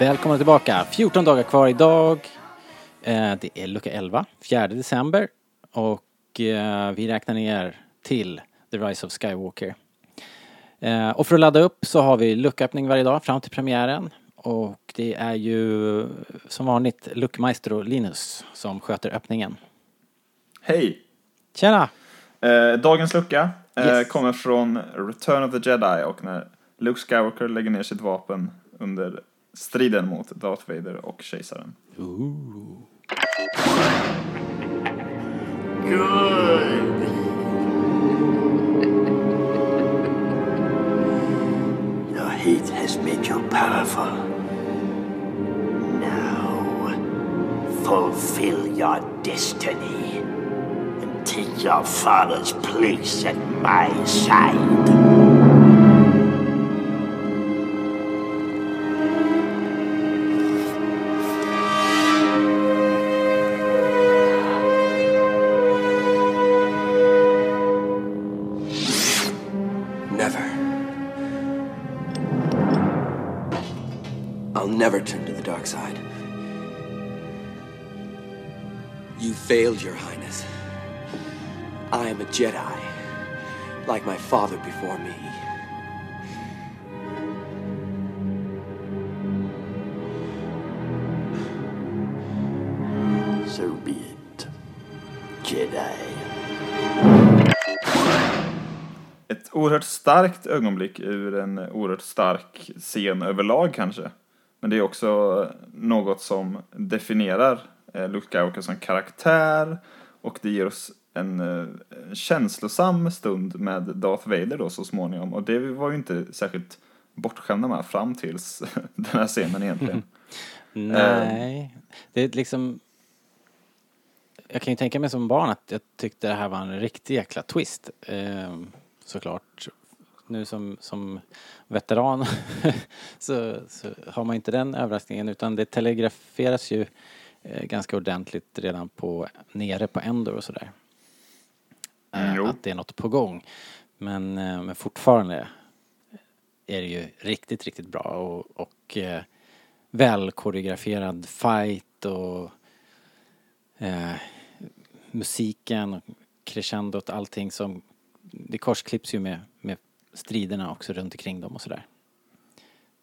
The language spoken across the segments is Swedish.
Välkomna tillbaka! 14 dagar kvar idag. Eh, Det är lucka 11, 4 december. Och eh, vi räknar ner till The Rise of Skywalker. Eh, Och för att ladda upp så har vi lucköppning varje dag fram till premiären. Och det är ju som vanligt Luckmaestro Linus som sköter öppningen. Hej! Tjena! Eh, dagens lucka Yes. kommer från Return of the Jedi och när Luke Skywalker lägger ner sitt vapen under striden mot Darth Vader och kejsaren. Your heat has made you powerful. Now, fulfill your destiny your father's place at my side. Never. I'll never turn to the dark side. You failed, Your Highness. I am a Jedi, like my father before me. So be it, Jedi. Ett oerhört starkt ögonblick ur en oerhört stark scen överlag kanske. Men det är också något som definierar eh, Luke Skywalker som karaktär och det ger oss en eh, känslosam stund med Darth Vader då så småningom och det var ju inte särskilt bortskämda med fram tills den här scenen egentligen. Nej, det är liksom... Jag kan ju tänka mig som barn att jag tyckte det här var en riktig jäkla twist. Uh, såklart. Nu som, som veteran så, så har man inte den överraskningen utan det telegraferas ju eh, ganska ordentligt redan på, nere på Endor och sådär. Eh, Jo. att det är något på gång. Men, eh, men fortfarande är det ju riktigt, riktigt bra och, och eh, väl koreograferad fight och eh, musiken och crescendot, allting som det korsklipps ju med, med striderna också runt omkring dem och sådär.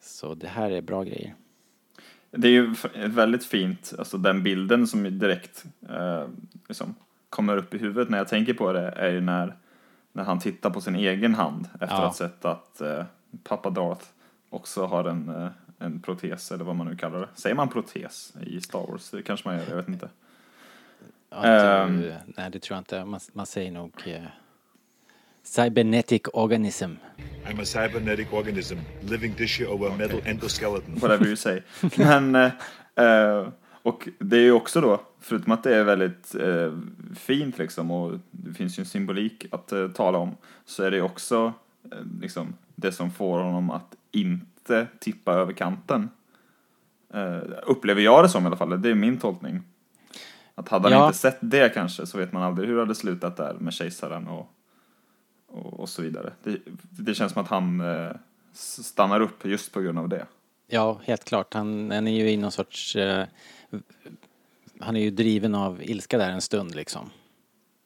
Så det här är bra grejer. Det är ju väldigt fint, alltså den bilden som direkt eh, liksom, kommer upp i huvudet när jag tänker på det är ju när, när han tittar på sin egen hand efter Ja. att ha sett att eh, pappa Darth också har en, eh, en protes eller vad man nu kallar det. Säger man protes i Star Wars? Det kanske man gör, jag vet inte. Ja, det, Ehm. nej, det tror jag inte. Man, man säger nog eh, cybernetic organism. I'm a cybernetic organism, living tissue over a metal endoskeleton. whatever you say. Men, eh, eh, och det är ju också då, förutom att det är väldigt eh, fint liksom och det finns ju en symbolik att eh, tala om, så är det också eh, liksom det som får honom att inte tippa över kanten. Eh, upplever jag det som i alla fall, det är min tolkning. Att hade han Ja. inte sett det kanske så vet man aldrig hur det hade slutat där med kejsaren och, och, och så vidare. Det, det känns som att han eh, stannar upp just på grund av det. Ja, helt klart. Han, han är ju i någon sorts... Han är ju driven av ilska där en stund liksom.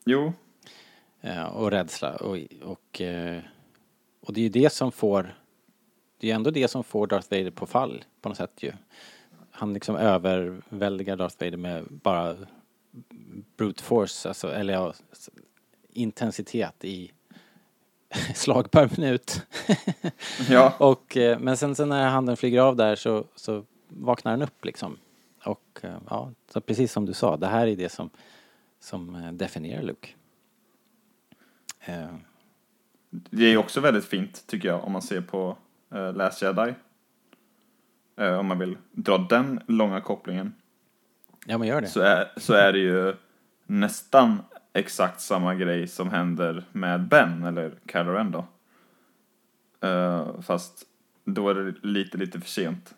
Jo, Eh, och rädsla. Och, och, eh, och det är ju det som får... Det är ju ändå det som får Darth Vader på fall på något sätt ju. Han liksom överväldigar Darth Vader med bara brute force, alltså, eller ja, intensitet i slag per minut. ja. och, eh, men sen, sen när handen flyger av där så, så vaknar han upp liksom. Och eh, ja, så precis som du sa, det här är det som, som eh, definierar Luke. Eh, Det är också väldigt fint tycker jag om man ser på uh, Last Jedi. Om man vill dra den långa kopplingen ja men gör det. så är, så är det ju nästan exakt samma grej som händer med Ben, eller Kylo Ren då. Fast då är det lite, lite för sent.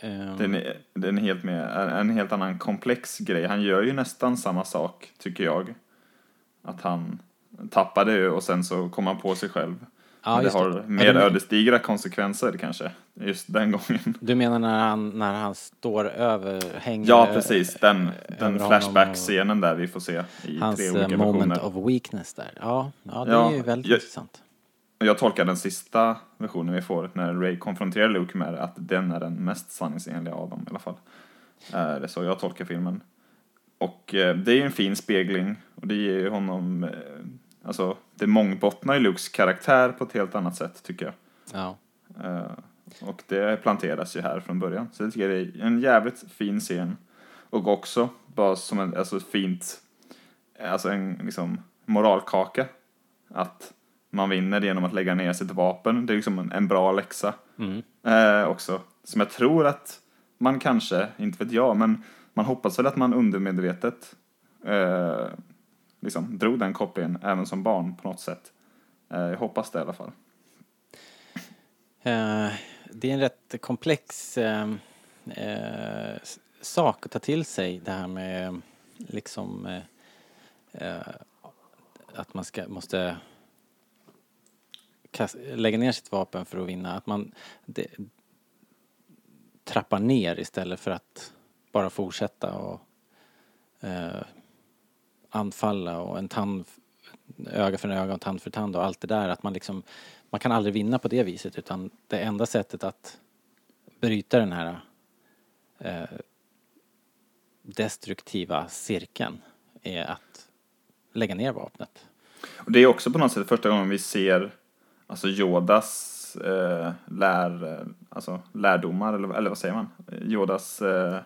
Ehm, Det är, en- det är helt med, en helt annan komplex grej. Han gör ju nästan samma sak, tycker jag. att han tappade ju och sen så kom han på sig själv. Ja, det har det. mer Ja, ödesdigra konsekvenser kanske, just den gången. Du menar när han, när han står över, hänger Ja, precis. Den, den över honom Flashback-scenen där vi får se i Hans tre eh, olika moment versioner. of weakness där. Ja, ja det Ja, är ju väldigt jag- intressant. Jag tolkar den sista versionen vi får när Ray konfronterar Luke med det, att den är den mest sanningsenliga av dem i alla fall. Det är så jag tolkar filmen. Och eh, det är ju en fin spegling och det ger ju honom, eh, alltså det mångbottnar i Lukes karaktär på ett helt annat sätt tycker jag. Ja. Eh, Och det planteras ju här från början. Så jag tycker det är en jävligt fin scen. Och också bara som en, alltså fint, alltså en liksom moralkaka. Att man vinner genom att lägga ner sitt vapen. Det är liksom en, en bra läxa. Mm. Eh, också. Som jag tror att man kanske, inte vet jag, men man hoppas väl att man undermedvetet eh, liksom drog den kopplingen även som barn på något sätt. Eh, jag hoppas det i alla fall. Eh, det är en rätt komplex eh, s- sak att ta till sig det här med liksom eh, att man ska, måste kast, lägga ner sitt vapen för att vinna. Att man det, trappar ner istället för att bara fortsätta och eh, anfalla och en tand öga för öga och tand för tand och allt det där. Att man liksom, man kan aldrig vinna på det viset utan det enda sättet att bryta den här eh, destruktiva cirkeln är att lägga ner vapnet. Och det är också på något sätt första gången vi ser alltså Yodas eh, lär, alltså lärdomar, eller, eller vad säger man? Yodas eh,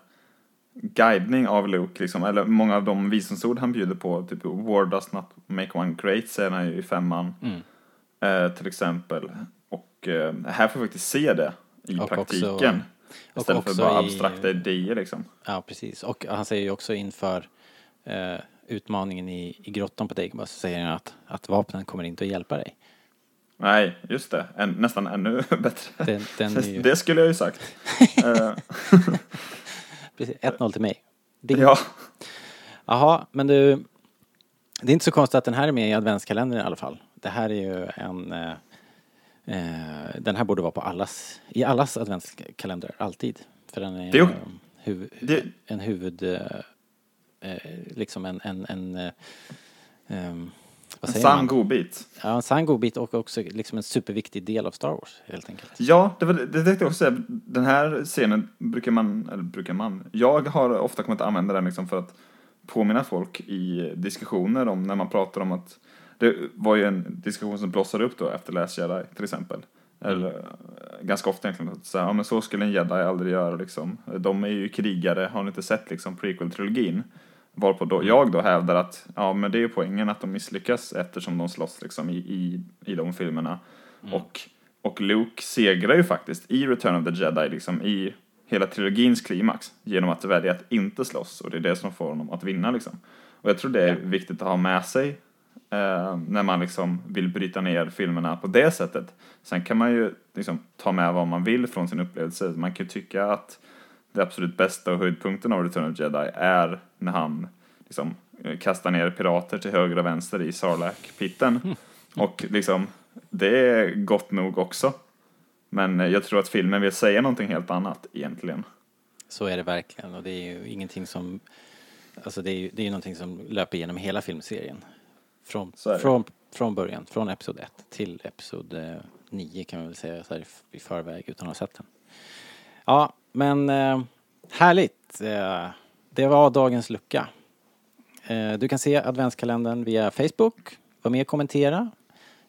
guidning av Luke, liksom, eller många av de visdomsord han bjuder på, typ War does not make one great, säger han ju i femman, Mm. eh, till exempel. Och eh, här får vi faktiskt se det i Och också- praktiken. och istället för också bara i- abstrakta idéer liksom. Ja, precis. Och han säger ju också inför eh, utmaningen i, i grottan på Dagobah så säger han att, att vapnen kommer inte att hjälpa dig. Nej, just det. En, nästan ännu bättre. Den, den ju, Det skulle jag ju sagt. Eh, precis, 1-0 till mig. Ding. ja. Jaha, men du. Det är inte så konstigt att den här är med i adventskalendern i alla fall. Det här är ju en... Eh, eh, den här borde vara på allas, i allas adventskalendrar, alltid. För den är Det är- eh, huv, det- en huvud... Eh, eh, liksom en... en, en eh, vad En sann man? godbit. Ja, en sann godbit och också liksom en superviktig del av Star Wars, helt enkelt. Ja, det, var, det tänkte jag också säga. Den här scenen brukar man, eller brukar man, jag har ofta kommit att använda den liksom för att påminna folk i diskussioner om när man pratar om att det var ju en diskussion som blossade upp då efter Last Jedi till exempel. Eller eh, ganska ofta egentligen. att säga, ja men så skulle en jedi aldrig göra liksom. De är ju krigare, har ni inte sett liksom prequel-trilogin? Varpå då jag då hävdar att, ja men det är ju poängen att de misslyckas eftersom de slåss liksom i, i, i de filmerna. Och, och Luke segrar ju faktiskt i Return of the Jedi, liksom i hela trilogins klimax, genom att välja att inte slåss och det är det som får honom att vinna liksom. Och jag tror det är viktigt att ha med sig eh, när man liksom vill bryta ner filmerna på det sättet. Sen kan man ju liksom ta med vad man vill från sin upplevelse. Man kan ju tycka att det absolut bästa och höjdpunkten av Return of Jedi är när han liksom eh, kastar ner pirater till höger och vänster i Sarlacc-pitten. Och liksom, det är gott nog också. Men eh, jag tror att filmen vill säga någonting helt annat egentligen. Så är det verkligen och det är ju ingenting som Alltså det är ju det är ju någonting som löper genom hela filmserien. Från, från, från början, från Episod 1 till Episod 9 kan man väl säga så här i förväg utan att ha sett den. Ja, men eh, härligt. Eh, det var dagens lucka. Eh, du kan se adventskalendern via Facebook. Var med och kommentera.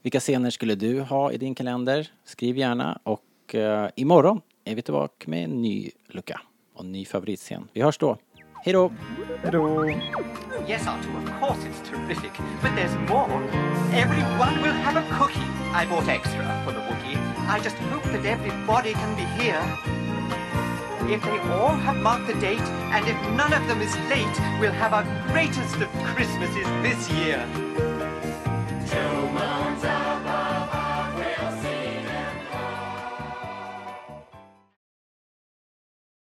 Vilka scener skulle du ha i din kalender? Skriv gärna och eh, imorgon är vi tillbaka med en ny lucka och en ny favoritscen. Vi hörs då. Hej då! Hejdå! Yes, Arthur, of course it's terrific. But there's more. Everyone will have a cookie. I bought extra for the Wookiee. I just hope that everybody can be here. If they all have marked the date, and if none of them is late, we'll have our greatest of Christmases this year.